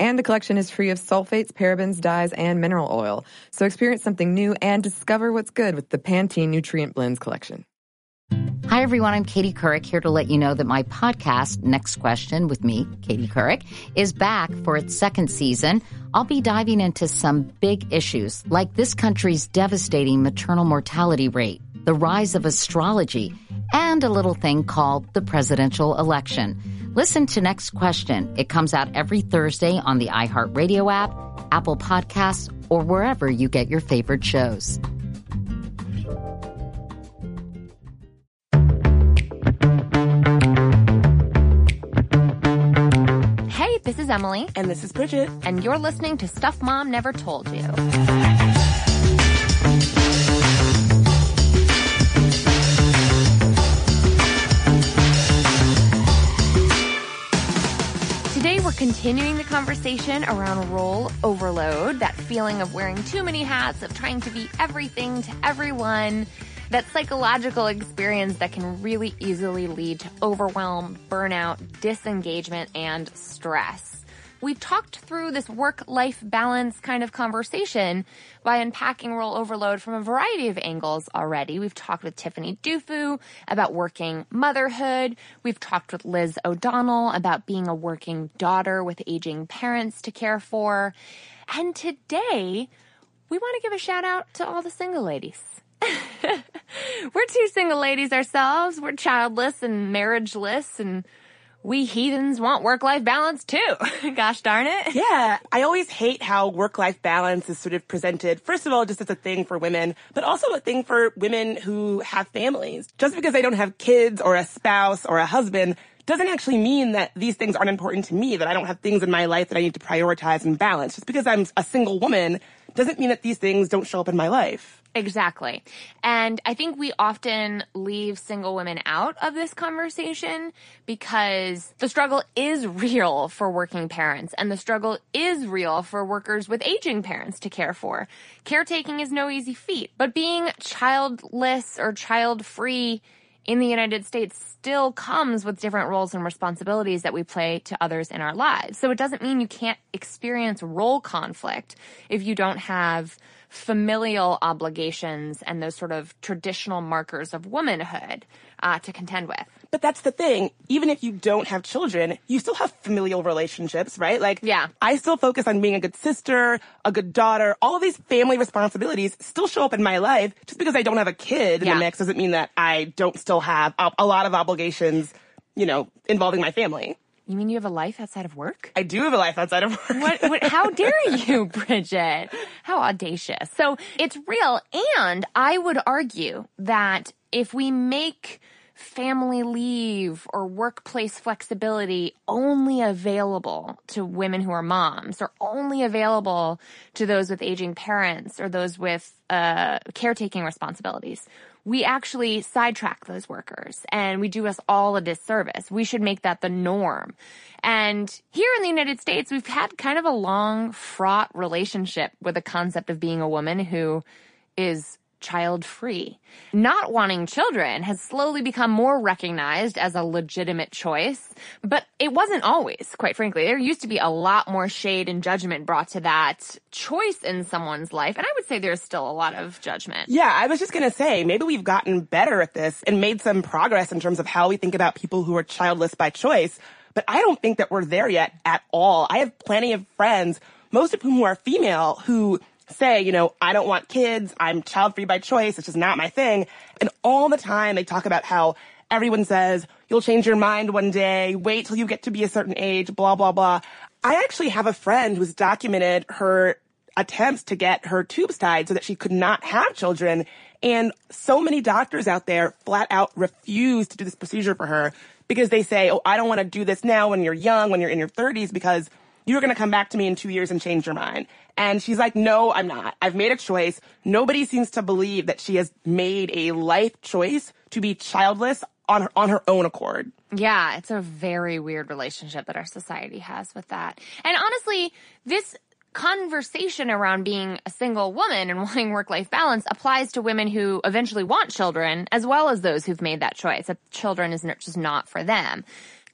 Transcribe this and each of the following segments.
And the collection is free of sulfates, parabens, dyes, and mineral oil. So experience something new and discover what's good with the Pantene Nutrient Blends collection. Hi, everyone. I'm Katie Couric here to let you know that my podcast, Next Question with me, Katie Couric, is back for its second season. I'll be diving into some big issues like this country's devastating maternal mortality rate, the rise of astrology, and a little thing called the presidential election. Listen to Next Question. It comes out every Thursday on the iHeartRadio app, Apple Podcasts, or wherever you get your favorite shows. Hey, this is Emily. And this is Bridget. And you're listening to Stuff Mom Never Told You. We're continuing the conversation around role overload, that feeling of wearing too many hats, of trying to be everything to everyone, that psychological experience that can really easily lead to overwhelm, burnout, disengagement, and stress. We've talked through this work-life balance kind of conversation by unpacking role overload from a variety of angles already. We've talked with Tiffany Dufu about working motherhood. We've talked with Liz O'Donnell about being a working daughter with aging parents to care for. And today, we want to give a shout out to all the single ladies. We're two single ladies ourselves. We're childless and marriageless and we heathens want work-life balance too. Gosh darn it. Yeah. I always hate how work-life balance is sort of presented, first of all, just as a thing for women, but also a thing for women who have families. Just because I don't have kids or a spouse or a husband doesn't actually mean that these things aren't important to me, that I don't have things in my life that I need to prioritize and balance. Just because I'm a single woman doesn't mean that these things don't show up in my life. Exactly. And I think we often leave single women out of this conversation because the struggle is real for working parents and the struggle is real for workers with aging parents to care for. Caretaking is no easy feat, but being childless or child free in the United States still comes with different roles and responsibilities that we play to others in our lives. So it doesn't mean you can't experience role conflict if you don't have familial obligations and those sort of traditional markers of womanhood uh, to contend with. But that's the thing. Even if you don't have children, you still have familial relationships, right? Like, yeah. I still focus on being a good sister, a good daughter. All of these family responsibilities still show up in my life. Just because I don't have a kid in Yeah. the mix doesn't mean that I don't still have a, a lot of obligations, you know, involving my family. You mean you have a life outside of work? I do have a life outside of work. What, what, how dare you, Bridget? How audacious. So it's real. And I would argue that if we make family leave or workplace flexibility only available to women who are moms or only available to those with aging parents or those with uh, caretaking responsibilities, we actually sidetrack those workers and we do us all a disservice. We should make that the norm. And here in the United States, we've had kind of a long, fraught relationship with the concept of being a woman who is child free. Not wanting children has slowly become more recognized as a legitimate choice, but it wasn't always, quite frankly. There used to be a lot more shade and judgment brought to that choice in someone's life, and I would say there's still a lot of judgment. Yeah, I was just gonna say, maybe we've gotten better at this and made some progress in terms of how we think about people who are childless by choice. But I don't think that we're there yet at all. I have plenty of friends, most of whom are female, who say, you know, I don't want kids, I'm child free by choice, it's just not my thing. And all the time they talk about how everyone says, you'll change your mind one day, wait till you get to be a certain age, blah, blah, blah. I actually have a friend who's documented her attempts to get her tubes tied so that she could not have children. And so many doctors out there flat out refuse to do this procedure for her because they say, oh, I don't want to do this now when you're young, when you're in your 30s, because you're going to come back to me in two years and change your mind. And she's like, no, I'm not. I've made a choice. Nobody seems to believe that she has made a life choice to be childless on her, on her own accord. Yeah, it's a very weird relationship that our society has with that. And honestly, this conversation around being a single woman and wanting work-life balance applies to women who eventually want children as well as those who've made that choice. That children is just not for them.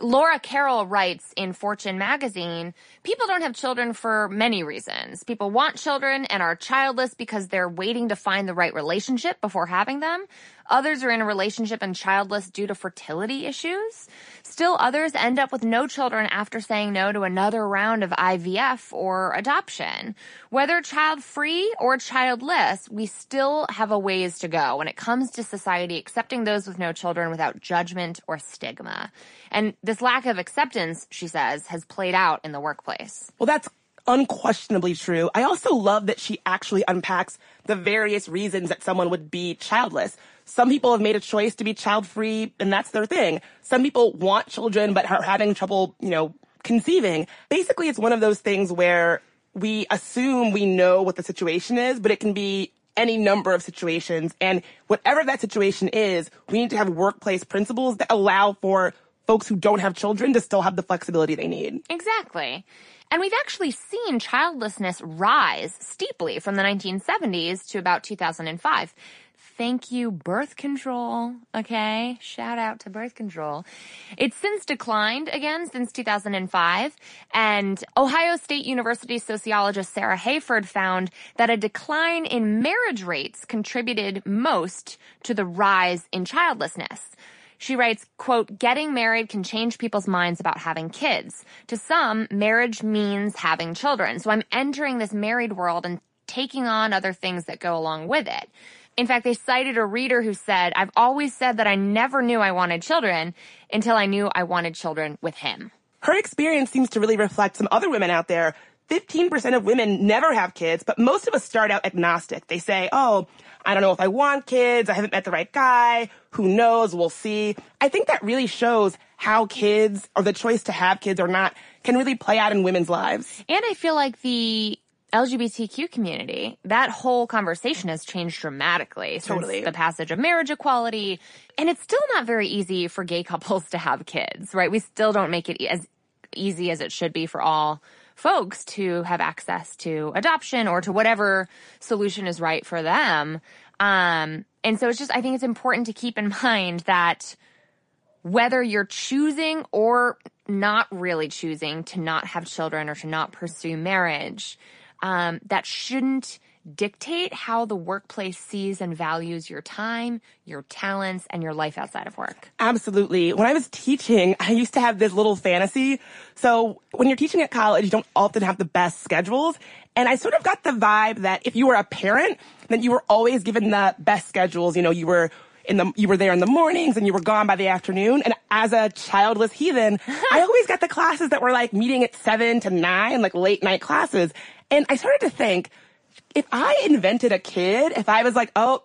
Laura Carroll writes in Fortune magazine, people don't have children for many reasons. People want children and are childless because they're waiting to find the right relationship before having them. Others are in a relationship and childless due to fertility issues. Still others end up with no children after saying no to another round of IVF or adoption. Whether child free or childless, we still have a ways to go when it comes to society accepting those with no children without judgment or stigma. And this lack of acceptance, she says, has played out in the workplace. Well, that's unquestionably true. I also love that she actually unpacks the various reasons that someone would be childless. Some people have made a choice to be child free and that's their thing. Some people want children but are having trouble, you know, conceiving. Basically, it's one of those things where we assume we know what the situation is, but it can be any number of situations. And whatever that situation is, we need to have workplace principles that allow for folks who don't have children to still have the flexibility they need. Exactly. And we've actually seen childlessness rise steeply from the 1970s to about 2005. Thank you, birth control. Okay. Shout out to birth control. It's since declined again since 2005. And Ohio State University sociologist Sarah Hayford found that a decline in marriage rates contributed most to the rise in childlessness. She writes, quote, getting married can change people's minds about having kids. To some, marriage means having children. So I'm entering this married world and taking on other things that go along with it. In fact, they cited a reader who said, I've always said that I never knew I wanted children until I knew I wanted children with him. Her experience seems to really reflect some other women out there. 15% of women never have kids, but most of us start out agnostic. They say, oh, I don't know if I want kids. I haven't met the right guy. Who knows? We'll see. I think that really shows how kids or the choice to have kids or not can really play out in women's lives. And I feel like the LGBTQ community, that whole conversation has changed dramatically Totally. since the passage of marriage equality. And it's still not very easy for gay couples to have kids, right? We still don't make it as easy as it should be for all folks to have access to adoption or to whatever solution is right for them. Um, and so it's just, I think it's important to keep in mind that whether you're choosing or not really choosing to not have children or to not pursue marriage, um, that shouldn't dictate how the workplace sees and values your time, your talents, and your life outside of work. Absolutely. When I was teaching, I used to have this little fantasy. So when you're teaching at college, you don't often have the best schedules. And I sort of got the vibe that if you were a parent, then you were always given the best schedules. You know, you were in the, you were there in the mornings and you were gone by the afternoon. And as a childless heathen, I always got the classes that were like meeting at seven to nine, like late night classes. And I started to think, if I invented a kid, if I was like, oh,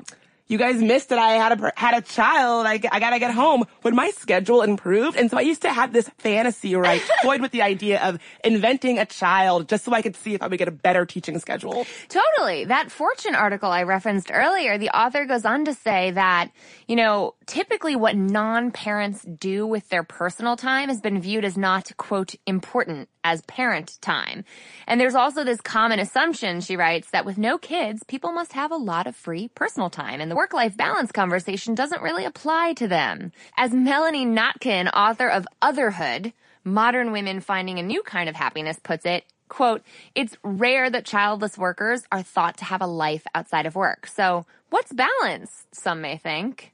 you guys missed that I had a had a child. I, I gotta get home. Would my schedule improve? And so I used to have this fantasy where I toyed with the idea of inventing a child just so I could see if I would get a better teaching schedule. Totally. That Fortune article I referenced earlier, the author goes on to say that, you know, typically what non-parents do with their personal time has been viewed as not, quote, important as parent time. And there's also this common assumption, she writes, that with no kids, people must have a lot of free personal time. And the work-life balance conversation doesn't really apply to them. As Melanie Notkin, author of Otherhood, Modern Women Finding a New Kind of Happiness puts it, quote, it's rare that childless workers are thought to have a life outside of work. So what's balance? Some may think.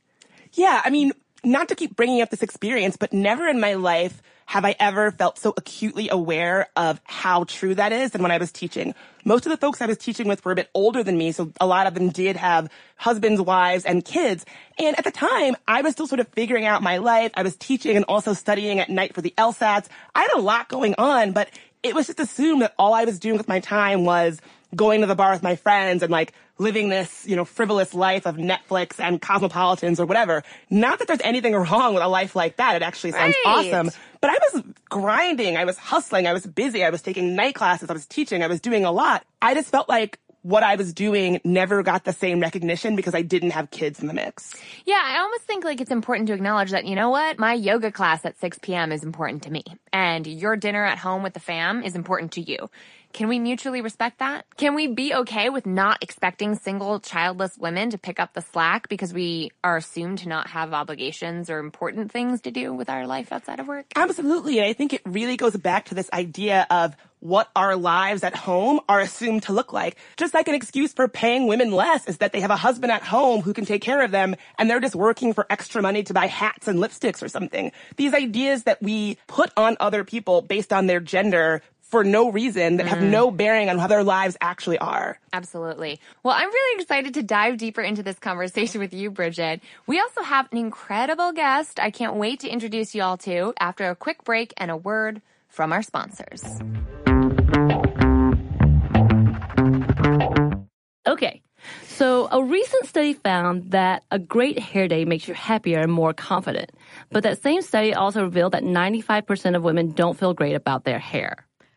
Yeah, I mean, not to keep bringing up this experience, but never in my life have I ever felt so acutely aware of how true that is than when I was teaching. Most of the folks I was teaching with were a bit older than me, so a lot of them did have husbands, wives, and kids. And at the time, I was still sort of figuring out my life. I was teaching and also studying at night for the LSATs. I had a lot going on, but it was just assumed that all I was doing with my time was going to the bar with my friends and like living this, you know, frivolous life of Netflix and cosmopolitans or whatever. Not that there's anything wrong with a life like that. It actually sounds Right. awesome. But I was grinding. I was hustling. I was busy. I was taking night classes. I was teaching. I was doing a lot. I just felt like what I was doing never got the same recognition because I didn't have kids in the mix. Yeah, I almost think like it's important to acknowledge that, you know what? My yoga class at 6 p.m. is important to me. And your dinner at home with the fam is important to you. Can we mutually respect that? Can we be okay with not expecting single childless women to pick up the slack because we are assumed to not have obligations or important things to do with our life outside of work? Absolutely. And I think it really goes back to this idea of what our lives at home are assumed to look like. Just like an excuse for paying women less is that they have a husband at home who can take care of them and they're just working for extra money to buy hats and lipsticks or something. These ideas that we put on other people based on their gender for no reason that have mm. no bearing on how their lives actually are. Absolutely. Well, I'm really excited to dive deeper into this conversation with you, Bridget. We also have an incredible guest I can't wait to introduce you all to after a quick break and a word from our sponsors. Okay. So, a recent study found that a great hair day makes you happier and more confident. But that same study also revealed that 95% of women don't feel great about their hair.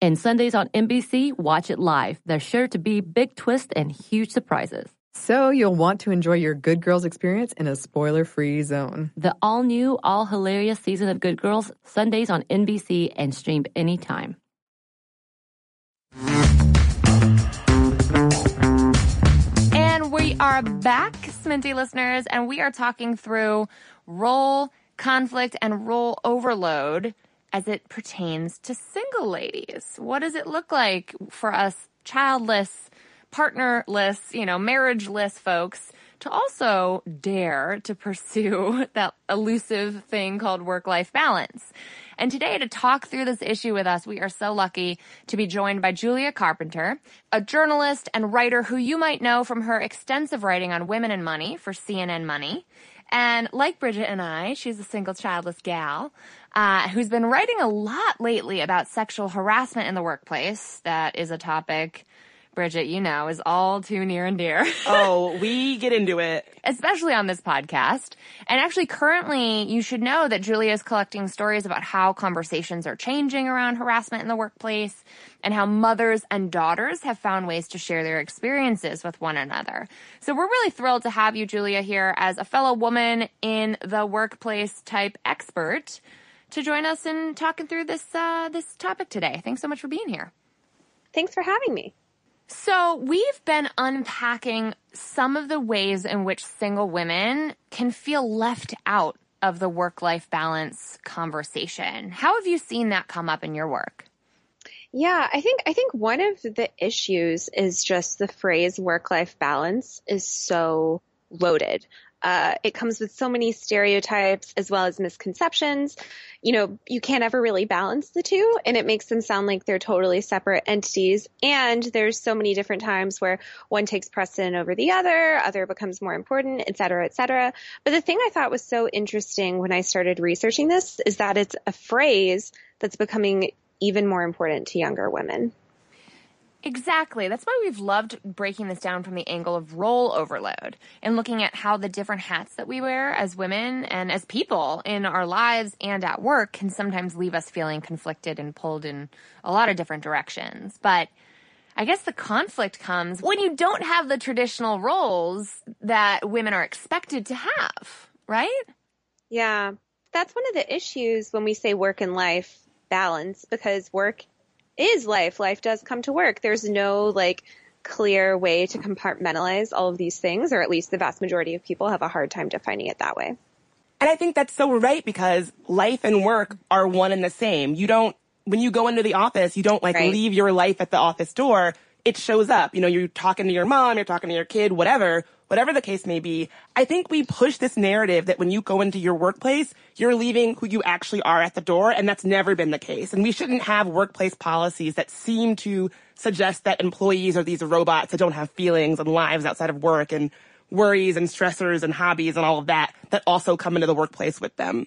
And Sundays on NBC, watch it live. There's sure to be big twists and huge surprises. So, you'll want to enjoy your Good Girls experience in a spoiler free zone. The all new, all hilarious season of Good Girls, Sundays on NBC and streamed anytime. And we are back, Sminty listeners, and we are talking through role conflict and role overload as it pertains to single ladies. What does it look like for us childless, partnerless, you know, marriageless folks to also dare to pursue that elusive thing called work-life balance? And today to talk through this issue with us, we are so lucky to be joined by Julia Carpenter, a journalist and writer who you might know from her extensive writing on women and money for CNN Money. And like Bridget and I, she's a single childless gal uh, who's been writing a lot lately about sexual harassment in the workplace. That is a topic, Bridget, you know, is all too near and dear. Oh, we get into it. Especially on this podcast. And actually, currently, you should know that Julia is collecting stories about how conversations are changing around harassment in the workplace and how mothers and daughters have found ways to share their experiences with one another. So we're really thrilled to have you, Julia, here as a fellow woman in the workplace type expert to join us in talking through this uh, this topic today. Thanks so much for being here. Thanks for having me. So, we've been unpacking some of the ways in which single women can feel left out of the work life balance conversation. How have you seen that come up in your work? Yeah, I think I think one of the issues is just the phrase work life balance is so loaded. Uh, it comes with so many stereotypes as well as misconceptions. You know, you can't ever really balance the two and it makes them sound like they're totally separate entities. And there's so many different times where one takes precedent over the other, other becomes more important, et cetera, et cetera. But the thing I thought was so interesting when I started researching this is that it's a phrase that's becoming even more important to younger women. Exactly. That's why we've loved breaking this down from the angle of role overload and looking at how the different hats that we wear as women and as people in our lives and at work can sometimes leave us feeling conflicted and pulled in a lot of different directions. But I guess the conflict comes when you don't have the traditional roles that women are expected to have, right? Yeah. That's one of the issues when we say work and life balance because work is life. Life does come to work. There's no like clear way to compartmentalize all of these things, or at least the vast majority of people have a hard time defining it that way. And I think that's so right because life and work are one and the same. You don't, when you go into the office, you don't like right. leave your life at the office door. It shows up. You know, you're talking to your mom, you're talking to your kid, whatever whatever the case may be, I think we push this narrative that when you go into your workplace, you're leaving who you actually are at the door, and that's never been the case. And we shouldn't have workplace policies that seem to suggest that employees are these robots that don't have feelings and lives outside of work and worries and stressors and hobbies and all of that that also come into the workplace with them.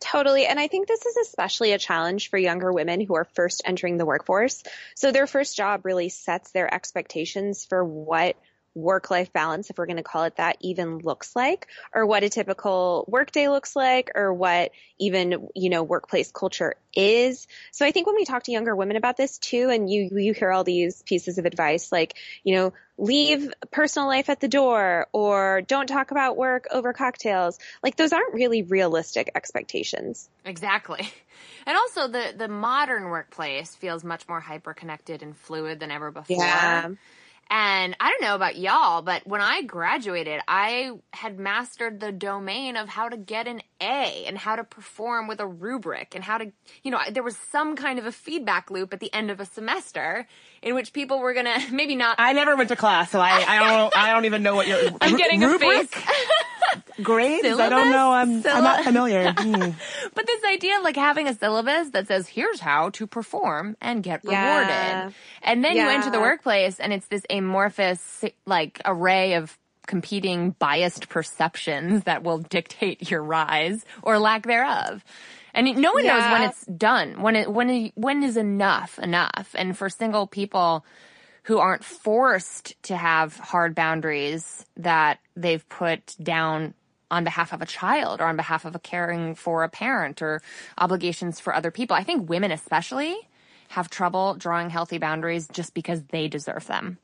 Totally. And I think this is especially a challenge for younger women who are first entering the workforce. So their first job really sets their expectations for what work life balance, if we're going to call it that, even looks like, or what a typical workday looks like, or what even, you know, workplace culture is. So I think when we talk to younger women about this too, and you, you hear all these pieces of advice like, you know, leave personal life at the door or don't talk about work over cocktails. Like those aren't really realistic expectations. Exactly. And also the, the modern workplace feels much more hyper connected and fluid than ever before. Yeah. And I don't know about y'all, but when I graduated, I had mastered the domain of how to get an A and how to perform with a rubric and how to, you know, there was some kind of a feedback loop at the end of a semester in which people were gonna maybe not. I never went to class, so I, I don't I don't even know what you're. I'm getting rubric? a face. grades? Syllabus? I don't know. I'm, I'm not familiar. Mm. But this idea of like having a syllabus that says, here's how to perform and get rewarded. Yeah. And then yeah. you enter the workplace and it's this amorphous, like, array of competing biased perceptions that will dictate your rise or lack thereof. And no one yeah. knows when it's done, when it, when, it, when is enough enough. And for single people, who aren't forced to have hard boundaries that they've put down on behalf of a child or on behalf of a caring for a parent or obligations for other people. I think women especially have trouble drawing healthy boundaries just because they deserve them.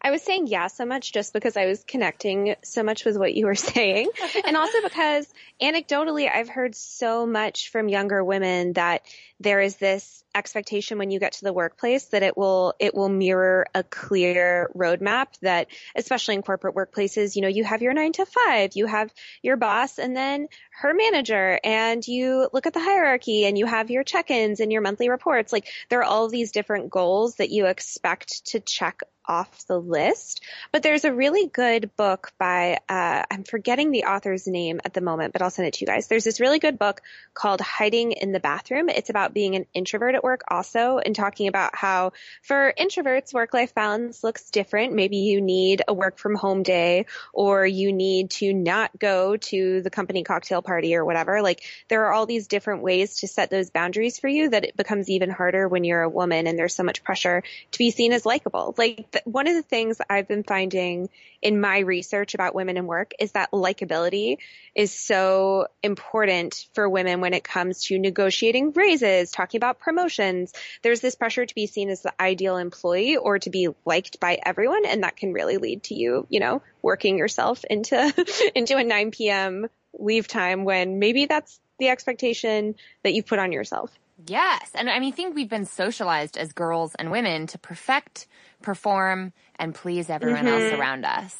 I was saying yeah so much just because I was connecting so much with what you were saying. and also because anecdotally, I've heard so much from younger women that there is this expectation when you get to the workplace that it will it will mirror a clear roadmap that especially in corporate workplaces you know you have your 9 to 5 you have your boss and then her manager and you look at the hierarchy and you have your check-ins and your monthly reports like there are all these different goals that you expect to check off the list. But there's a really good book by, uh, I'm forgetting the author's name at the moment, but I'll send it to you guys. There's this really good book called Hiding in the Bathroom. It's about being an introvert at work also and talking about how for introverts, work life balance looks different. Maybe you need a work from home day or you need to not go to the company cocktail party or whatever. Like there are all these different ways to set those boundaries for you that it becomes even harder when you're a woman and there's so much pressure to be seen as likable. Like th- one of the things I've been finding in my research about women in work is that likability is so important for women when it comes to negotiating raises, talking about promotions. There's this pressure to be seen as the ideal employee or to be liked by everyone. And that can really lead to you, you know, working yourself into, into a 9 p.m. leave time when maybe that's the expectation that you put on yourself. Yes. And I mean, I think we've been socialized as girls and women to perfect, perform, and please everyone mm-hmm. else around us.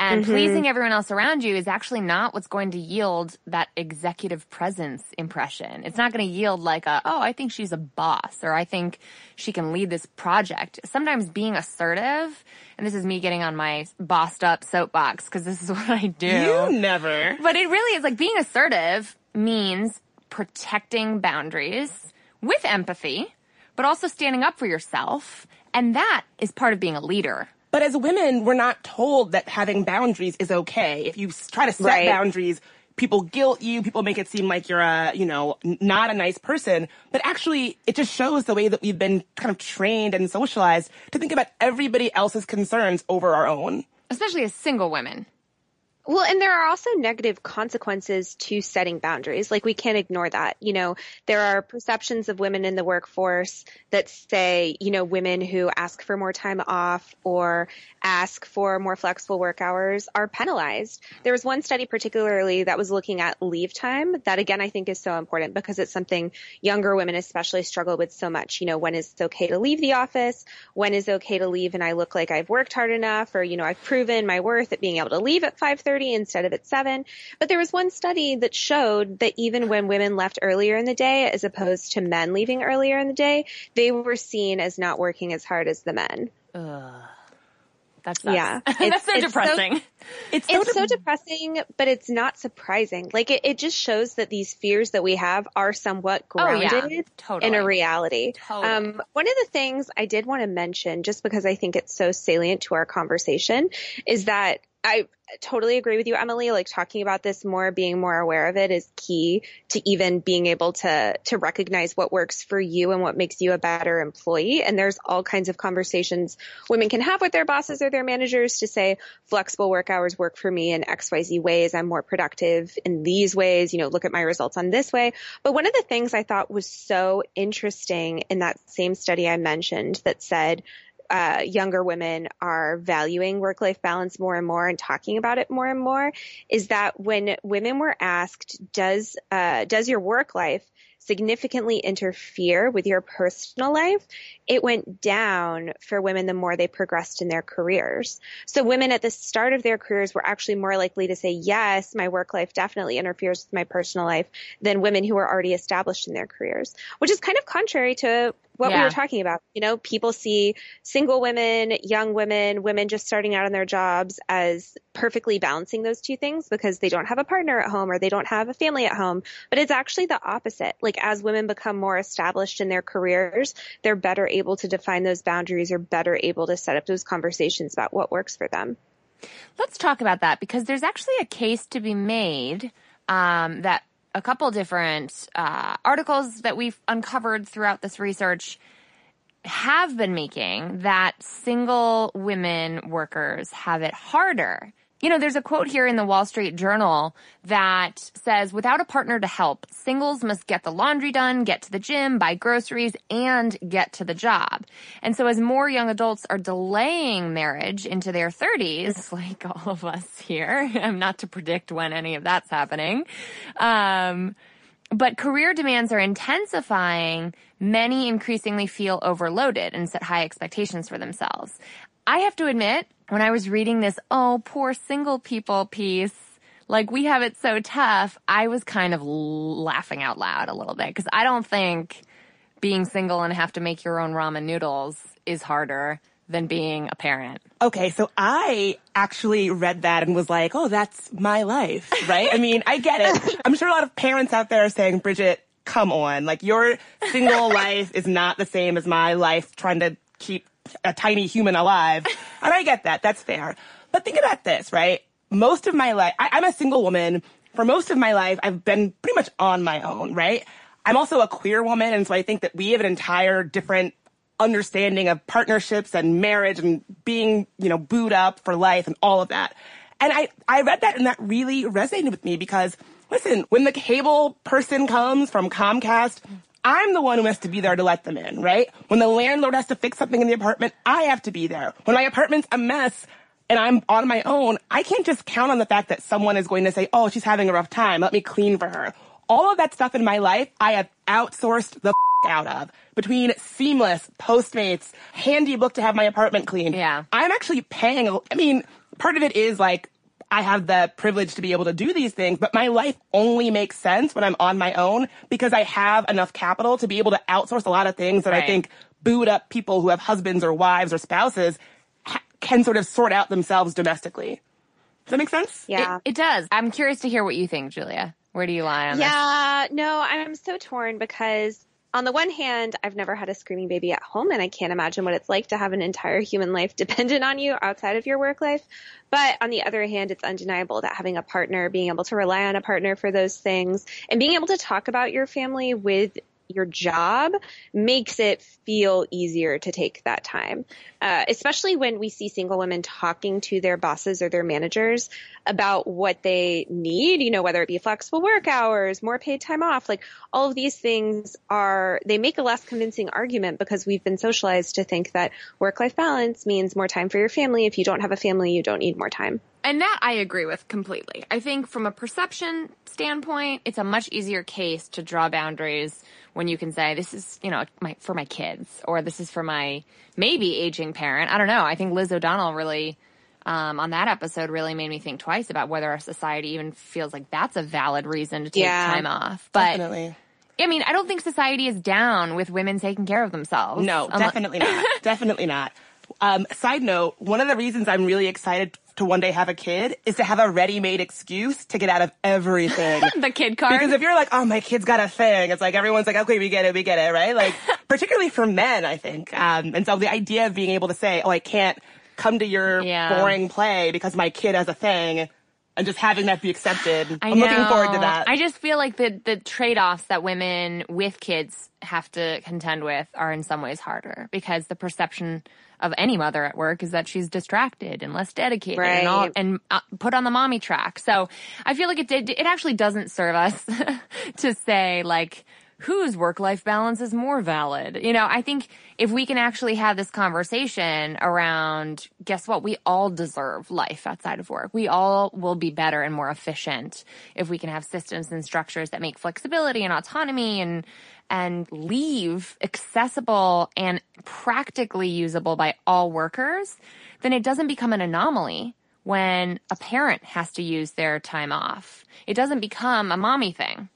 And mm-hmm. pleasing everyone else around you is actually not what's going to yield that executive presence impression. It's not going to yield like a, oh, I think she's a boss or I think she can lead this project. Sometimes being assertive, and this is me getting on my bossed up soapbox because this is what I do. You never. But it really is like being assertive means protecting boundaries with empathy, but also standing up for yourself. And that is part of being a leader. But as women, we're not told that having boundaries is okay. If you try to set right. boundaries, people guilt you, people make it seem like you're a, you know, not a nice person. But actually, it just shows the way that we've been kind of trained and socialized to think about everybody else's concerns over our own. Especially as single women. Well, and there are also negative consequences to setting boundaries. Like we can't ignore that. You know, there are perceptions of women in the workforce that say, you know, women who ask for more time off or ask for more flexible work hours are penalized. There was one study particularly that was looking at leave time that again I think is so important because it's something younger women especially struggle with so much. You know, when is it okay to leave the office? When is it okay to leave and I look like I've worked hard enough or, you know, I've proven my worth at being able to leave at 5:30 instead of at 7. But there was one study that showed that even when women left earlier in the day as opposed to men leaving earlier in the day, they were seen as not working as hard as the men. That's Yeah. That's so it's so- depressing. It's so, It's so depressing, but it's not surprising. Like it, it just shows that these fears that we have are somewhat Oh, yeah. grounded Totally. in a reality. Totally. Um, one of the things I did want to mention, just because I think it's so salient to our conversation, is that I totally agree with you, Emily. Like talking about this more, being more aware of it is key to even being able to, to recognize what works for you and what makes you a better employee. And there's all kinds of conversations women can have with their bosses or their managers to say flexible work hours work for me in XYZ ways. I'm more productive in these ways. You know, look at my results on this way. But one of the things I thought was so interesting in that same study I mentioned that said, uh, younger women are valuing work-life balance more and more and talking about it more and more is that when women were asked, does, uh, does your work life significantly interfere with your personal life, it went down for women the more they progressed in their careers. So women at the start of their careers were actually more likely to say, yes, my work life definitely interferes with my personal life than women who were already established in their careers, which is kind of contrary to what we were talking about. You know, people see single women, young women, women just starting out in their jobs as perfectly balancing those two things because they don't have a partner at home or they don't have a family at home. But it's actually the opposite. Like as women become more established in their careers, they're better able to define those boundaries or better able to set up those conversations about what works for them. Let's talk about that because there's actually a case to be made um, that a couple different uh, articles that we've uncovered throughout this research have been making that single women workers have it harder. You know, there's a quote here in the Wall Street Journal that says, without a partner to help, singles must get the laundry done, get to the gym, buy groceries, and get to the job. And so as more young adults are delaying marriage into their 30s, like all of us here, I'm not to predict when any of that's happening, um, but career demands are intensifying. Many increasingly feel overloaded and set high expectations for themselves. I have to admit, when I was reading this, oh, poor single people piece, like we have it so tough, I was kind of laughing out loud a little bit because I don't think being single and have to make your own ramen noodles is harder than being a parent. Okay, so I actually read that and was like, oh, that's my life, right? I mean, I get it. I'm sure a lot of parents out there are saying, Bridget, come on. Like, your single life is not the same as my life trying to keep a tiny human alive. And I get that. That's fair. But think about this, right? Most of my life, I, I'm a single woman. For most of my life, I've been pretty much on my own, right? I'm also a queer woman, and so I think that we have an entire different understanding of partnerships and marriage and being, you know, booed up for life and all of that. And I, I read that and that really resonated with me because listen, when the cable person comes from Comcast, I'm the one who has to be there to let them in, right? When the landlord has to fix something in the apartment, I have to be there. When my apartment's a mess and I'm on my own, I can't just count on the fact that someone is going to say, oh, she's having a rough time. Let me clean for her. All of that stuff in my life, I have outsourced the out of between Seamless, Postmates, Handybook to have my apartment cleaned. Yeah. I'm actually paying. I mean, part of it is like I have the privilege to be able to do these things, but my life only makes sense when I'm on my own because I have enough capital to be able to outsource a lot of things that I think boot up people who have husbands or wives or spouses ha- can sort of sort out themselves domestically. Does that make sense? Yeah. It, it does. I'm curious to hear what you think, Julia. Where do you lie on this? Yeah, no, I'm so torn because on the one hand, I've never had a screaming baby at home and I can't imagine what it's like to have an entire human life dependent on you outside of your work life. But on the other hand, it's undeniable that having a partner, being able to rely on a partner for those things and being able to talk about your family with your job makes it feel easier to take that time. Uh, especially when we see single women talking to their bosses or their managers about what they need, you know, whether it be flexible work hours, more paid time off, like all of these things are, they make a less convincing argument because we've been socialized to think that work-life balance means more time for your family. If you don't have a family, you don't need more time. And that I agree with completely. I think from a perception standpoint, it's a much easier case to draw boundaries when you can say this is, you know, my, for my kids or this is for my maybe aging parent. I don't know. I think Liz O'Donnell really, um, on that episode really made me think twice about whether our society even feels like that's a valid reason to take Yeah. time off. But Definitely. I mean, I don't think society is down with women taking care of themselves. No, definitely not. definitely not. Um, side note, one of the reasons I'm really excited to one day have a kid is to have a ready-made excuse to get out of everything. the kid card. Because if you're like, oh, my kid's got a thing, it's like everyone's like, okay, we get it, we get it, right? Like, particularly for men, I think. Um, and so the idea of being able to say, oh, I can't come to your Yeah. boring play because my kid has a thing, and just having that be accepted, I I'm looking forward to that. I just feel like the the trade offs that women with kids have to contend with are in some ways harder because the perception of any mother at work is that she's distracted and less dedicated and all Right. and uh, put on the mommy track. So I feel like it did, it actually doesn't serve us to say like whose work life balance is more valid. You know, I think if we can actually have this conversation around, guess what? We all deserve life outside of work. We all will be better and more efficient if we can have systems and structures that make flexibility and autonomy and, and leave accessible and practically usable by all workers, then it doesn't become an anomaly when a parent has to use their time off. It doesn't become a mommy thing.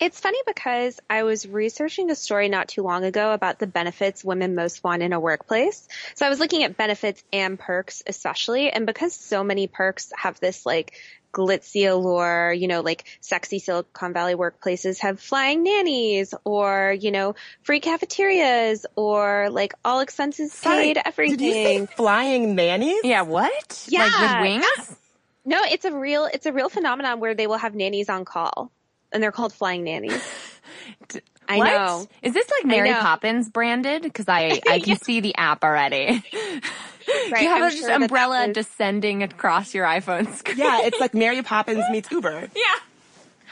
It's funny because I was researching a story not too long ago about the benefits women most want in a workplace. So I was looking at benefits and perks especially, and because so many perks have this like glitzy allure, you know, like sexy Silicon Valley workplaces have flying nannies or, you know, free cafeterias or like all expenses Sorry, paid, Did you say everything. flying nannies? Yeah, what? Yeah, Like with wings? No, it's a real, it's a real phenomenon where they will have nannies on call and they're called flying nannies. I What? know. Is this like Mary. Poppins branded? Because I, I can see the app already. Right. you have I'm a sure that that umbrella descending across your iPhone screen. Yeah, it's like Mary Poppins meets Uber. Yeah.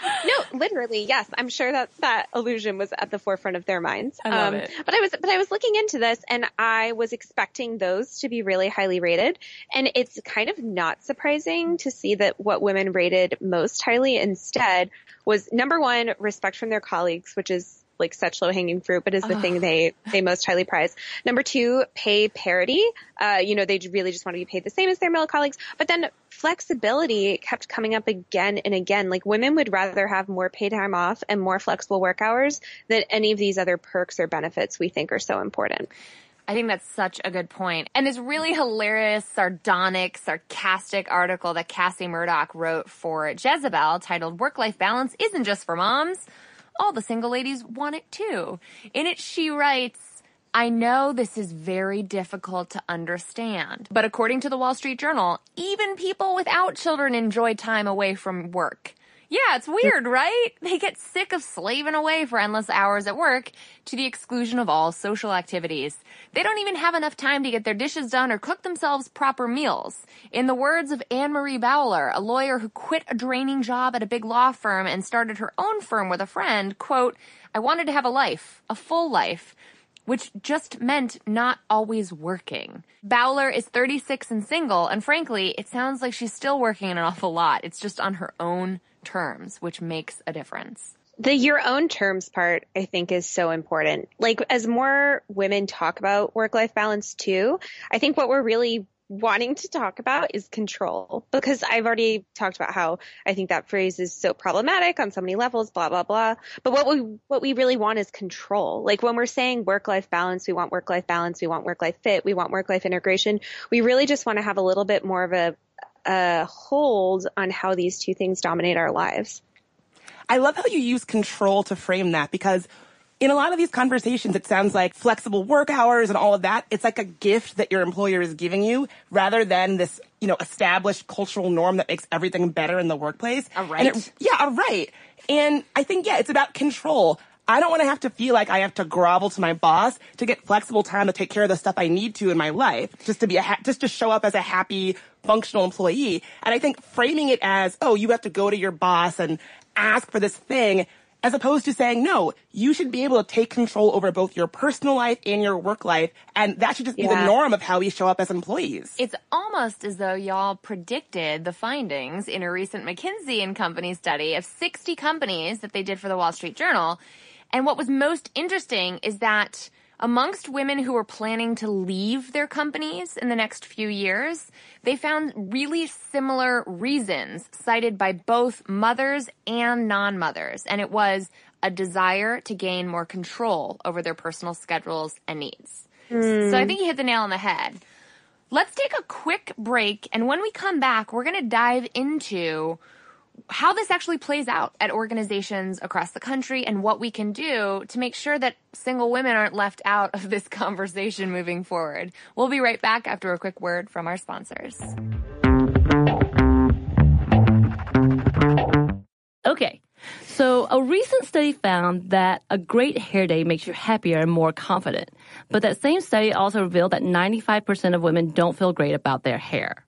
No, literally, yes. I'm sure that that illusion was at the forefront of their minds. Um, I love it. But I was, but I was looking into this, and I was expecting those to be really highly rated, and it's kind of not surprising to see that what women rated most highly instead was number one, respect from their colleagues, which is like such low hanging fruit, but is the thing they they most highly prize. Number two, pay parity. Uh, you know, they really just want to be paid the same as their male colleagues. But then flexibility kept coming up again and again. Like women would rather have more paid time off and more flexible work hours than any of these other perks or benefits we think are so important. I think that's such a good point. And this really hilarious, sardonic, sarcastic article that Cassie Murdoch wrote for Jezebel titled Work Life Balance Isn't Just for Moms. All the single ladies want it too. In it, she writes, I know this is very difficult to understand, but according to the Wall Street Journal, even people without children enjoy time away from work. Yeah, it's weird, right? They get sick of slaving away for endless hours at work to the exclusion of all social activities. They don't even have enough time to get their dishes done or cook themselves proper meals. In the words of Anne Marie Bowler, a lawyer who quit a draining job at a big law firm and started her own firm with a friend, quote, I wanted to have a life, a full life which just meant not always working. Bowler is 36 and single, and frankly, it sounds like she's still working an awful lot. It's just on her own terms, which makes a difference. The your own terms part, I think, is so important. Like, as more women talk about work life balance too, I think what we're really wanting to talk about is control because I've already talked about how I think that phrase is so problematic on so many levels, blah, blah, blah. But what we, what we really want is control. Like when we're saying work life balance, we want work life balance, we want work life fit, we want work life integration. We really just want to have a little bit more of a, a hold on how these two things dominate our lives. I love how you use control to frame that because in a lot of these conversations, it sounds like flexible work hours and all of that. It's like a gift that your employer is giving you rather than this, you know, established cultural norm that makes everything better in the workplace. A right. It, yeah, a right. And I think, yeah, it's about control. I don't want to have to feel like I have to grovel to my boss to get flexible time to take care of the stuff I need to in my life, just to be a ha- just to show up as a happy, functional employee. And I think framing it as, oh, you have to go to your boss and ask for this thing, as opposed to saying, no, you should be able to take control over both your personal life and your work life. And that should just be Yeah. the norm of how we show up as employees. It's almost as though y'all predicted the findings in a recent McKinsey and Company study of 60 companies that they did for the Wall Street Journal. And what was most interesting is that amongst women who were planning to leave their companies in the next few years, they found really similar reasons cited by both mothers and non-mothers. And it was a desire to gain more control over their personal schedules and needs. So I hmm. think you hit the nail on the head. Let's take a quick break, and when we come back, we're going to dive into how this actually plays out at organizations across the country and what we can do to make sure that single women aren't left out of this conversation moving forward. We'll be right back after a quick word from our sponsors. Okay. So a recent study found that a great hair day makes you happier and more confident. But that same study also revealed that 95% of women don't feel great about their hair.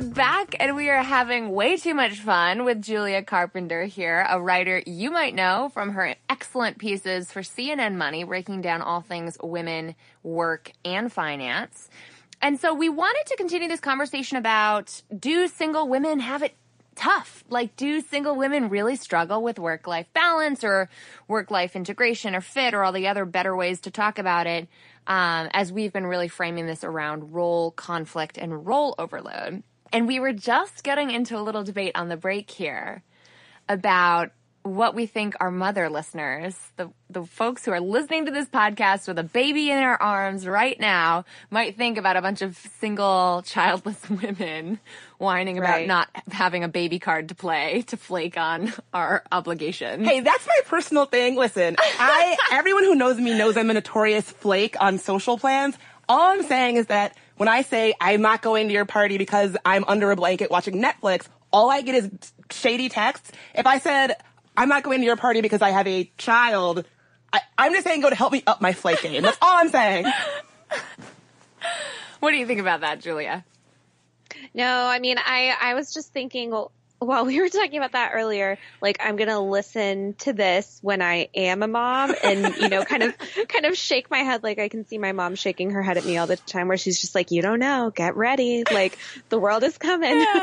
Back and we are having way too much fun with Julia Carpenter here, a writer you might know from her excellent pieces for CNN Money, breaking down all things women, work, and finance. And so we wanted to continue this conversation about do single women have it tough? Like, do single women really struggle with work life balance or work life integration or fit or all the other better ways to talk about it? Um, as we've been really framing this around role conflict and role overload. And we were just getting into a little debate on the break here about what we think our mother listeners, the, the folks who are listening to this podcast with a baby in their arms right now, might think about a bunch of single, childless women whining about Right. not having a baby card to play to flake on our obligations. Hey, that's my personal thing. Listen, I everyone who knows me knows I'm a notorious flake on social plans. All I'm saying is that when I say I'm not going to your party because I'm under a blanket watching Netflix, all I get is shady texts. If I said I'm not going to your party because I have a child, I, I'm just saying go to help me up my flake game. That's all I'm saying. What do you think about that, Julia? No, I mean, I, I was just thinking well, while we were talking about that earlier, like I'm to listen to this when I am a mom and, you know, kind of, kind of shake my head. Like I can see my mom shaking her head at me all the time where she's just like, you don't know, get ready. Like the world is coming.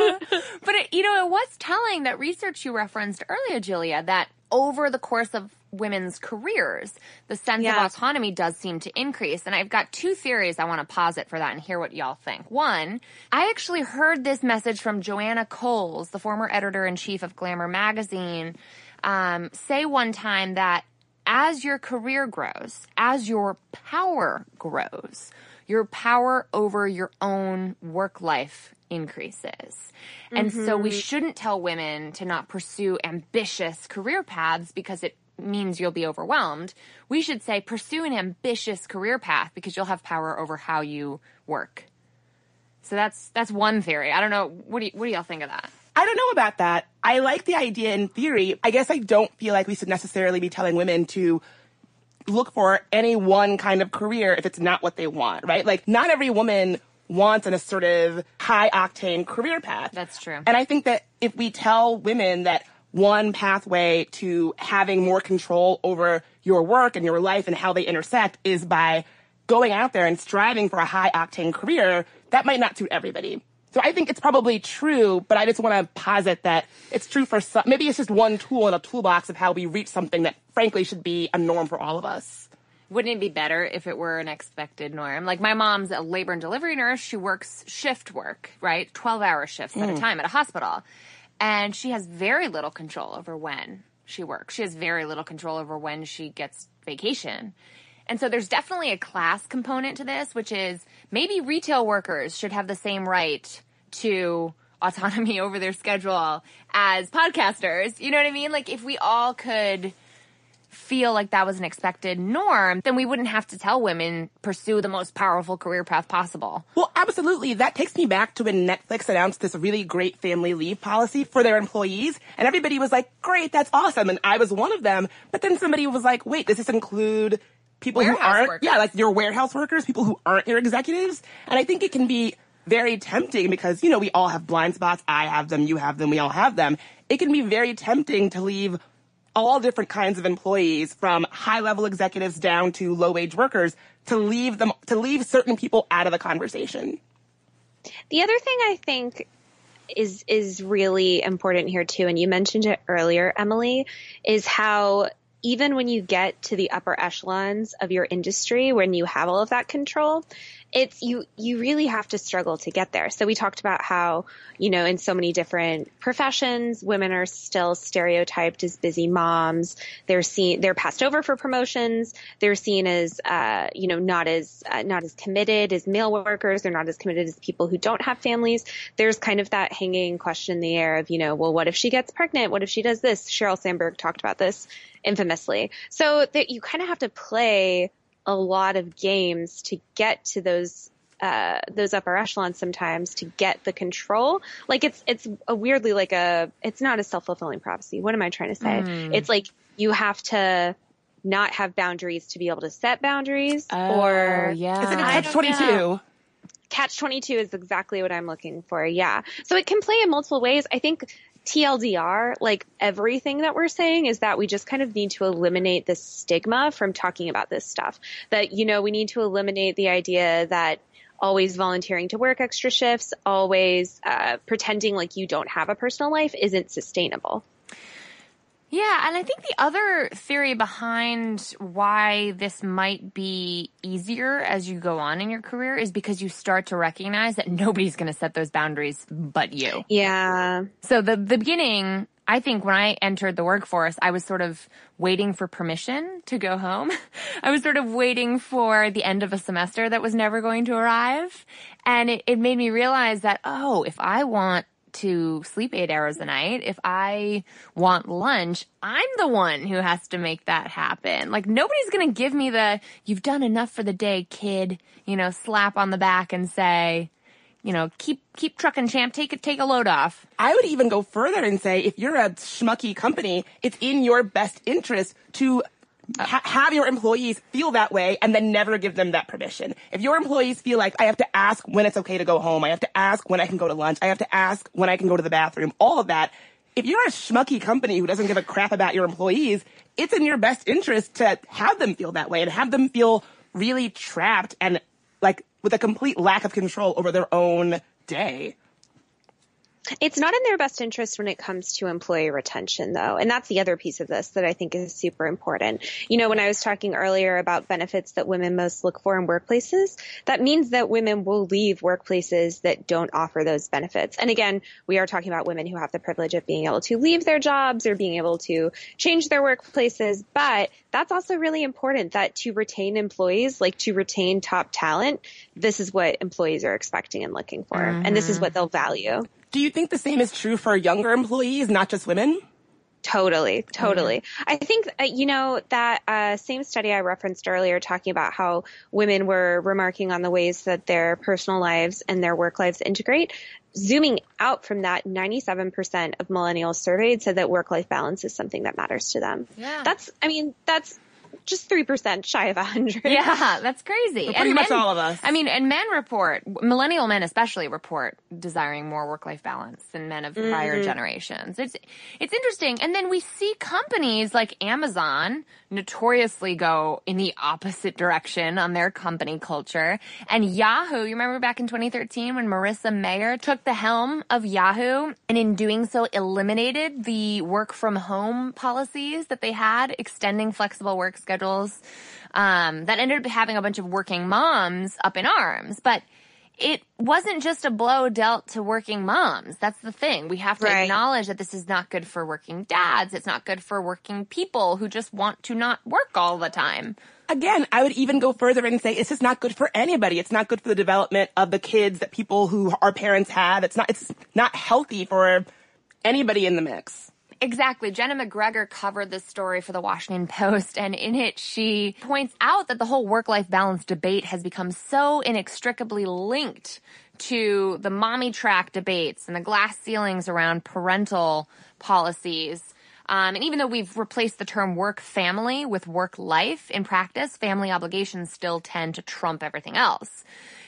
But it, you know, it was telling that research you referenced earlier, Julia, that over the course of women's careers, the sense Yeah. of autonomy does seem to increase. And I've got two theories I want to posit for that and hear what y'all think. One, I actually heard this message from Joanna Coles, the former editor in chief of Glamour magazine, um, say one time that as your career grows, as your power grows, your power over your own work life increases. And so we shouldn't tell women to not pursue ambitious career paths because it means you'll be overwhelmed. We should say pursue an ambitious career path because you'll have power over how you work. So that's that's one theory. I don't know what do you, what do y'all think of that? I don't know about that. I like the idea in theory. I guess I don't feel like we should necessarily be telling women to look for any one kind of career if it's not what they want, right? Like, not every woman wants an assertive, high octane career path. That's true. And I think that if we tell women that one pathway to having more control over your work and your life and how they intersect is by going out there and striving for a high octane career, that might not suit everybody. So I think it's probably true, but I just want to posit that it's true for some. Maybe it's just one tool in a toolbox of how we reach something that frankly should be a norm for all of us. Wouldn't it be better if it were an expected norm? Like my mom's a labor and delivery nurse. She works shift work, right? 12 hour shifts at a mm. time at a hospital. And she has very little control over when she works. She has very little control over when she gets vacation. And so there's definitely a class component to this, which is maybe retail workers should have the same right to autonomy over their schedule as podcasters. You know what I mean? Like if we all could feel like that was an expected norm, then we wouldn't have to tell women pursue the most powerful career path possible. Well, absolutely. That takes me back to when Netflix announced this really great family leave policy for their employees. And everybody was like, great, that's awesome. And I was one of them. But then somebody was like, wait, does this include people who aren't, workers. yeah, like your warehouse workers, people who aren't your executives? And I think it can be very tempting because, you know, we all have blind spots. I have them, you have them, we all have them. It can be very tempting to leave all different kinds of employees from high level executives down to low wage workers to leave them, to leave certain people out of the conversation. The other thing I think is is really important here too, and you mentioned it earlier, Emily, is how even when you get to the upper echelons of your industry, when you have all of that control, it's you you really have to struggle to get there. So we talked about how, you know, in so many different professions, women are still stereotyped as busy moms. They're seen they're passed over for promotions. They're seen as uh, you know, not as uh, not as committed as male workers. They're not as committed as people who don't have families. There's kind of that hanging question in the air of, you know, well, what if she gets pregnant? What if she does this? Sheryl Sandberg talked about this infamously. So that you kind of have to play a lot of games to get to those uh, those upper echelons sometimes to get the control. Like it's it's a weirdly like a it's not a self fulfilling prophecy. What am I trying to say? It's like you have to not have boundaries to be able to set boundaries or yeah. It's like a I catch 22. catch 22 is exactly what I'm looking for. Yeah. So it can play in multiple ways. I think TLDR, like everything that we're saying is that we just kind of need to eliminate the stigma from talking about this stuff. That, you know, we need to eliminate the idea that always volunteering to work extra shifts, always uh, pretending like you don't have a personal life isn't sustainable. Yeah, and I think the other theory behind why this might be easier as you go on in your career is because you start to recognize that nobody's going to set those boundaries but you. Yeah. So the the beginning, I think when I entered the workforce, I was sort of waiting for permission to go home. I was sort of waiting for the end of a semester that was never going to arrive. And it, it made me realize that, oh, if I want to sleep eight hours a night, if I want lunch, I'm the one who has to make that happen. Like nobody's going to give me the, you've done enough for the day, kid, you know, slap on the back and say, you know, keep keep trucking, champ. Take it, take a load off. I would even go further and say if you're a schmucky company, it's in your best interest to ha- have your employees feel that way and then never give them that permission. If your employees feel like I have to ask when it's okay to go home, I have to ask when I can go to lunch, I have to ask when I can go to the bathroom, all of that. If you're a schmucky company who doesn't give a crap about your employees, it's in your best interest to have them feel that way and have them feel really trapped and like with a complete lack of control over their own day. It's not in their best interest when it comes to employee retention, though. And that's the other piece of this that I think is super important. You know, when I was talking earlier about benefits that women most look for in workplaces, that means that women will leave workplaces that don't offer those benefits. And again, we are talking about women who have the privilege of being able to leave their jobs or being able to change their workplaces. But that's also really important that to retain employees, like to retain top talent, this is what employees are expecting and looking for. Mm-hmm. And this is what they'll value. Do you think the same is true for younger employees, not just women? Totally, totally. Mm-hmm. I think, uh, you know, that uh, same study I referenced earlier talking about how women were remarking on the ways that their personal lives and their work lives integrate. Zooming out from that, 97% of millennials surveyed said that work life balance is something that matters to them. Yeah. That's, I mean, that's just 3% shy of 100. Yeah, that's crazy. Well, pretty and much men, all of us. I mean, and men report, millennial men especially report desiring more work-life balance than men of mm-hmm. prior generations. It's, it's interesting. And then we see companies like Amazon notoriously go in the opposite direction on their company culture. And Yahoo, you remember back in 2013 when Marissa Mayer took the helm of Yahoo and in doing so eliminated the work from home policies that they had, extending flexible work schedules. Um, that ended up having a bunch of working moms up in arms. But it wasn't just a blow dealt to working moms. That's the thing. We have to right. acknowledge that this is not good for working dads. It's not good for working people who just want to not work all the time. Again, I would even go further and say it's just not good for anybody. It's not good for the development of the kids that people who our parents have. It's not, it's not healthy for anybody in the mix. Exactly. Jena McGregor covered this story for the Washington Post, and in it, she points out that the whole work life balance debate has become so inextricably linked to the mommy track debates and the glass ceilings around parental policies. Um, and even though we've replaced the term work family with work life, in practice, family obligations still tend to trump everything else.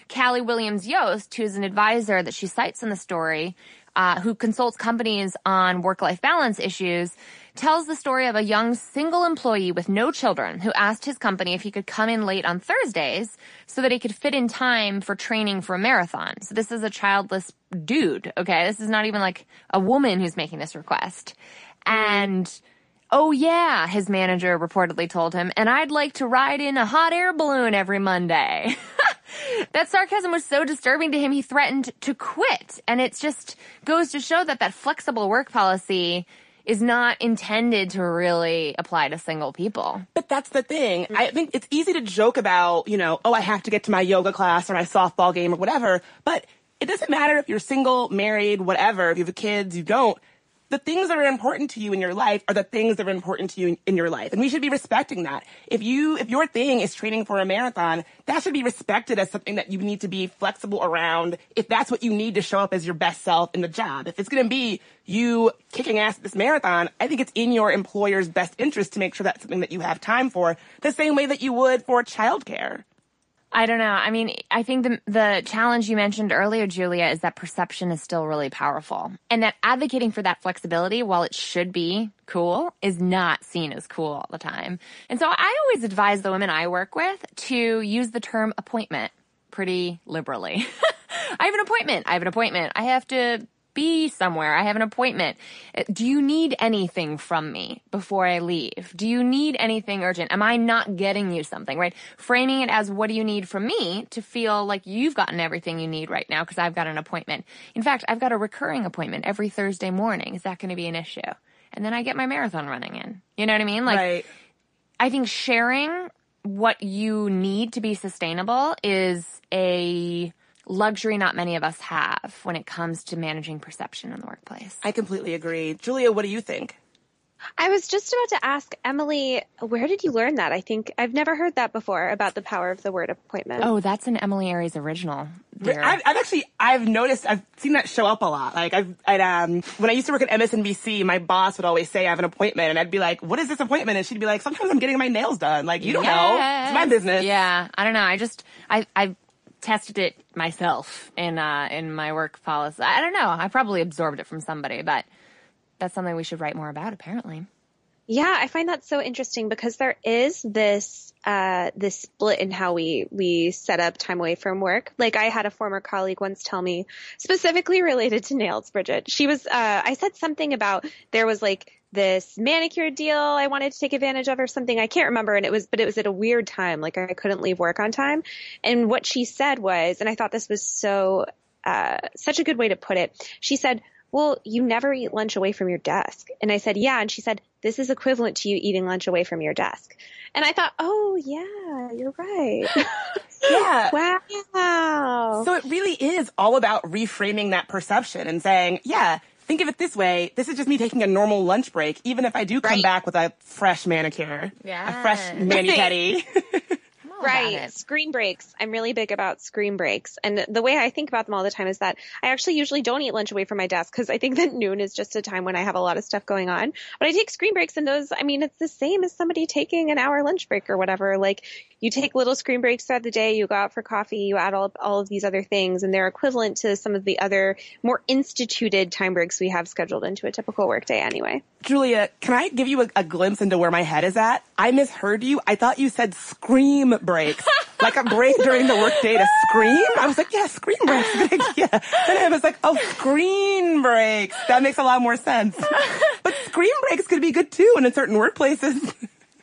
Cali Williams Yost, who's an advisor that she cites in the story, uh, who consults companies on work-life balance issues, tells the story of a young single employee with no children who asked his company if he could come in late on Thursdays so that he could fit in time for training for a marathon. So this is a childless dude, okay? This is not even like a woman who's making this request. And Oh yeah, his manager reportedly told him, and I'd like to ride in a hot air balloon every Monday. that sarcasm was so disturbing to him, he threatened to quit. And it just goes to show that that flexible work policy is not intended to really apply to single people. But that's the thing. I think it's easy to joke about, you know, oh, I have to get to my yoga class or my softball game or whatever, but it doesn't matter if you're single, married, whatever, if you have kids, you don't the things that are important to you in your life are the things that are important to you in, in, your life. And we should be respecting that. If you, if your thing is training for a marathon, that should be respected as something that you need to be flexible around if that's what you need to show up as your best self in the job. If it's going to be you kicking ass at this marathon, I think it's in your employer's best interest to make sure that's something that you have time for the same way that you would for childcare. I don't know. I mean, I think the the challenge you mentioned earlier, Julia, is that perception is still really powerful, and that advocating for that flexibility, while it should be cool, is not seen as cool all the time. And so, I always advise the women I work with to use the term appointment pretty liberally. I have an appointment. I have an appointment. I have to be somewhere. I have an appointment. Uh, do you need anything from me before I leave? Do you need anything urgent? Am I not getting you something, right? Framing it as what do you need from me to feel like you've gotten everything you need right now because I've got an appointment. In fact, I've got a recurring appointment every Thursday morning. Is that going to be an issue? And then I get my marathon running in. You know what I mean? Like, right. I think sharing what you need to be sustainable is a luxury not many of us have when it comes to managing perception in the workplace. I completely agree. Julia, what do you think? I was just about to ask Emily, where did you learn that? I think I've never heard that before about the power of the word appointment. Oh, that's an Emily Aries original. I've, I've, actually, I've noticed, I've seen that show up a lot. Like I've, I'd, um, when I used to work at MSNBC, my boss would always say I have an appointment and I'd be like, what is this appointment? And she'd be like, sometimes I'm getting my nails done. Like, you don't yes. know. It's my business. Yeah. I don't know. I just, I, I tested it myself in uh, in my work policy. I don't know. I probably absorbed it from somebody, but that's something we should write more about. Apparently. Yeah, I find that so interesting because there is this uh, this split in how we we set up time away from work. Like I had a former colleague once tell me, specifically related to nails, Bridget. She was uh, I said something about there was like this manicure deal I wanted to take advantage of or something. I can't remember. And it was, but it was at a weird time. Like I couldn't leave work on time. And what she said was, and I thought this was so, uh, such a good way to put it. She said, well, you never eat lunch away from your desk. And I said, yeah. And she said, this is equivalent to you eating lunch away from your desk. And I thought, oh yeah, you're right. Yeah. wow. So it really is all about reframing that perception and saying, yeah, think of it this way. This is just me taking a normal lunch break, even if I do come Right. back with a fresh manicure, a fresh Yes. mani pedi. about Right. it. Screen breaks. I'm really big about screen breaks. And the way I think about them all the time is that I actually usually don't eat lunch away from my desk because I think that noon is just a time when I have a lot of stuff going on. But I take screen breaks and those, I mean, it's the same as somebody taking an hour lunch break or whatever. Like you take little screen breaks throughout the day, you go out for coffee, you add all, all of these other things and they're equivalent to some of the other more instituted time breaks we have scheduled into a typical workday anyway. Julia, can I give you a, a glimpse into where my head is at? I misheard you. I thought you said scream breaks. like a break during the workday to scream? I was like, yeah, scream breaks. Good idea. And I was like, oh, screen breaks. That makes a lot more sense. But screen breaks could be good too in certain workplaces.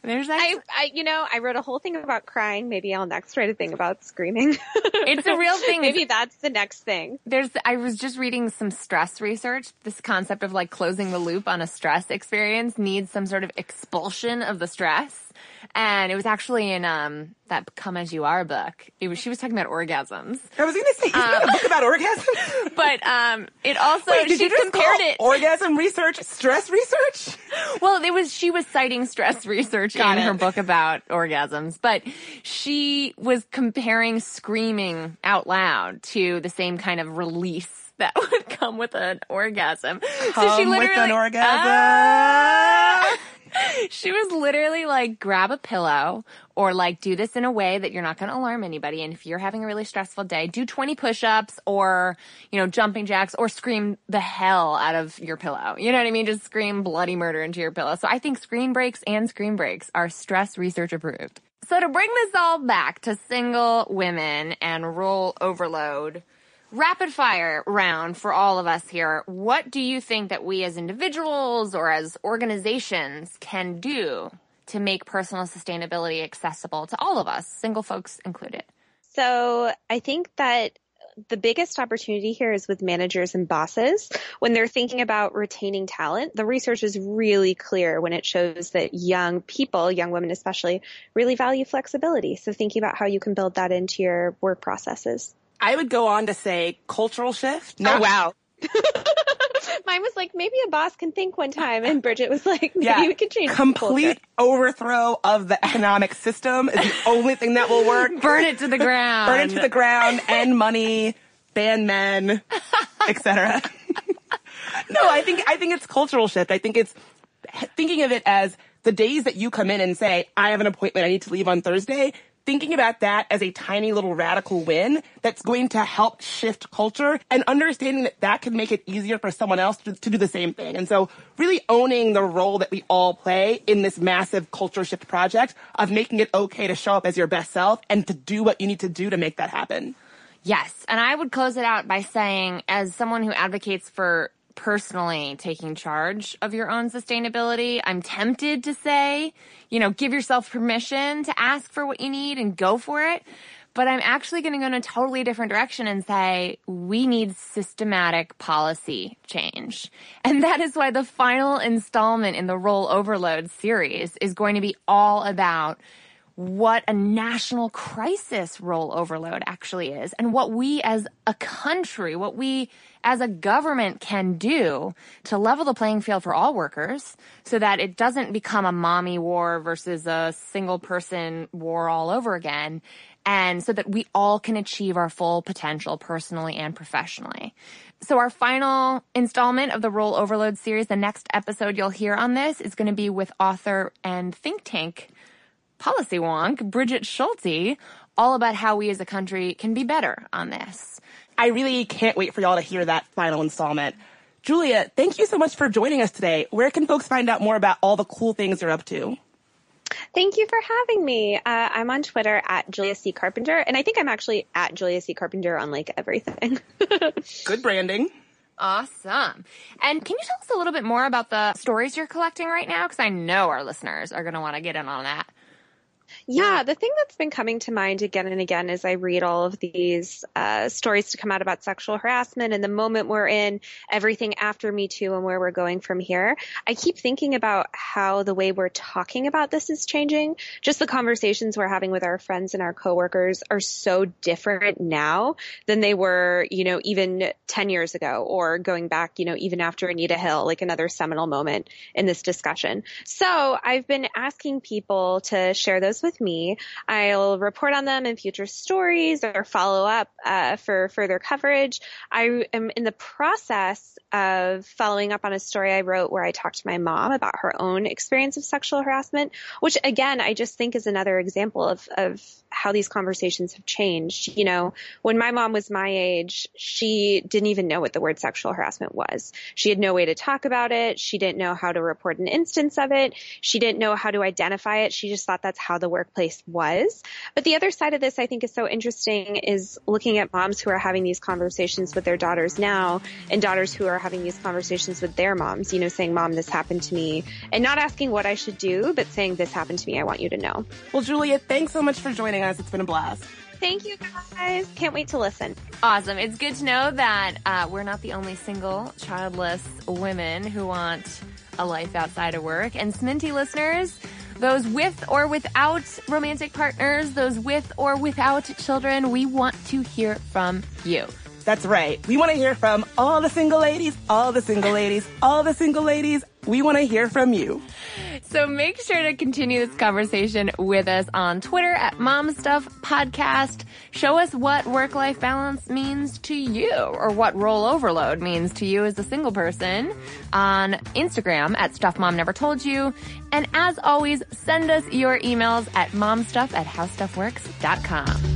There's that. I, I, you know, I wrote a whole thing about crying. Maybe I'll next write a thing about screaming. It's a real thing. Maybe that's the next thing. There's, I was just reading some stress research. This concept of like closing the loop on a stress experience needs some sort of expulsion of the stress. And it was actually in, um, that Come As You Are book. It was, she was talking about orgasms. I was going to say, isn't that a book about orgasms? But, um, it also, Wait, did she you just compared it. orgasm research stress research? Well, it was she was citing stress research Got in it. her book about orgasms, but she was comparing screaming out loud to the same kind of release that would come with an orgasm. so she Come with an orgasm. Ah! She was literally like grab a pillow or like do this in a way that you're not going to alarm anybody. And if you're having a really stressful day do 20 push-ups or you know jumping jacks or scream the hell out of your pillow. You know what i mean? Just scream bloody murder into your pillow. So i think screen breaks and screen breaks are stress research approved. So to bring this all back to single women and role overload rapid fire round for all of us here. What do you think that we as individuals or as organizations can do to make personal sustainability accessible to all of us, single folks included? So I think that the biggest opportunity here is with managers and bosses. When they're thinking about retaining talent, the research is really clear when it shows that young people, young women especially, really value flexibility. So thinking about how you can build that into your work processes. I would go on to say cultural shift. Oh, wow. Mine was like, maybe a boss can think one time. And Bridget was like, maybe Yeah, we can change the complete culture. overthrow of the economic system is the only thing that will work. Burn it to the ground. Burn it to the ground, end money, ban men, etc. no, I think I think it's cultural shift. I think it's thinking of it as the days that you come in and say, I have an appointment, I need to leave on Thursday. Thinking about that as a tiny little radical win that's going to help shift culture and understanding that that can make it easier for someone else to, to do the same thing. And so really owning the role that we all play in this massive culture shift project of making it okay to show up as your best self and to do what you need to do to make that happen. Yes. And I would close it out by saying, as someone who advocates for personally taking charge of your own sustainability, I'm tempted to say, you know, give yourself permission to ask for what you need and go for it. But I'm actually going to go in a totally different direction and say we need systematic policy change. And that is why the final installment in the Role Overload series is going to be all about what a national crisis role overload actually is and what we as a country, what we as a government can do to level the playing field for all workers so that it doesn't become a mommy war versus a single person war all over again. And so that we all can achieve our full potential personally and professionally. So our final installment of the Role Overload series, the next episode you'll hear on this is going to be with author and think tank policy wonk, Brigid Schulte, all about how we as a country can be better on this. I really can't wait for y'all to hear that final installment. Julia, thank you so much for joining us today. Where can folks find out more about all the cool things you're up to? Thank you for having me. Uh, I'm on Twitter at Julia C. Carpenter, and I think I'm actually at Julia C. Carpenter on like everything. Good branding. Awesome. And can you tell us a little bit more about the stories you're collecting right now? Because I know our listeners are going to want to get in on that. Yeah, the thing that's been coming to mind again and again as I read all of these uh, stories to come out about sexual harassment and the moment we're in, everything after Me Too and where we're going from here, I keep thinking about how the way we're talking about this is changing. Just the conversations we're having with our friends and our coworkers are so different now than they were, you know, even 10 years ago or going back, you know, even after Anita Hill, like another seminal moment in this discussion. So I've been asking people to share those with me. I'll report on them in future stories or follow up uh, for further coverage. I am in the process of following up on a story I wrote where I talked to my mom about her own experience of sexual harassment, which again, I just think is another example of, of how these conversations have changed. You know, when my mom was my age, she didn't even know what the word sexual harassment was. She had no way to talk about it. She didn't know how to report an instance of it. She didn't know how to identify it. She just thought that's how the workplace was. But the other side of this I think is so interesting is looking at moms who are having these conversations with their daughters now and daughters who are having these conversations with their moms, you know, saying, mom, this happened to me and not asking what I should do, but saying this happened to me. I want you to know. Well, Julia, thanks so much for joining us. It's been a blast. Thank you guys. Can't wait to listen. Awesome. It's good to know that uh, we're not the only single, childless women who want a life outside of work. And Sminty listeners, those with or without romantic partners, those with or without children, we want to hear from you. That's right. We want to hear from all the single ladies, all the single ladies, all the single ladies. We want to hear from you. So make sure to continue this conversation with us on Twitter at Mom Stuff Podcast. Show us what work-life balance means to you or what role overload means to you as a single person on Instagram at Stuff Mom Never Told You. And as always, send us your emails at momstuff at howstuffworks.com.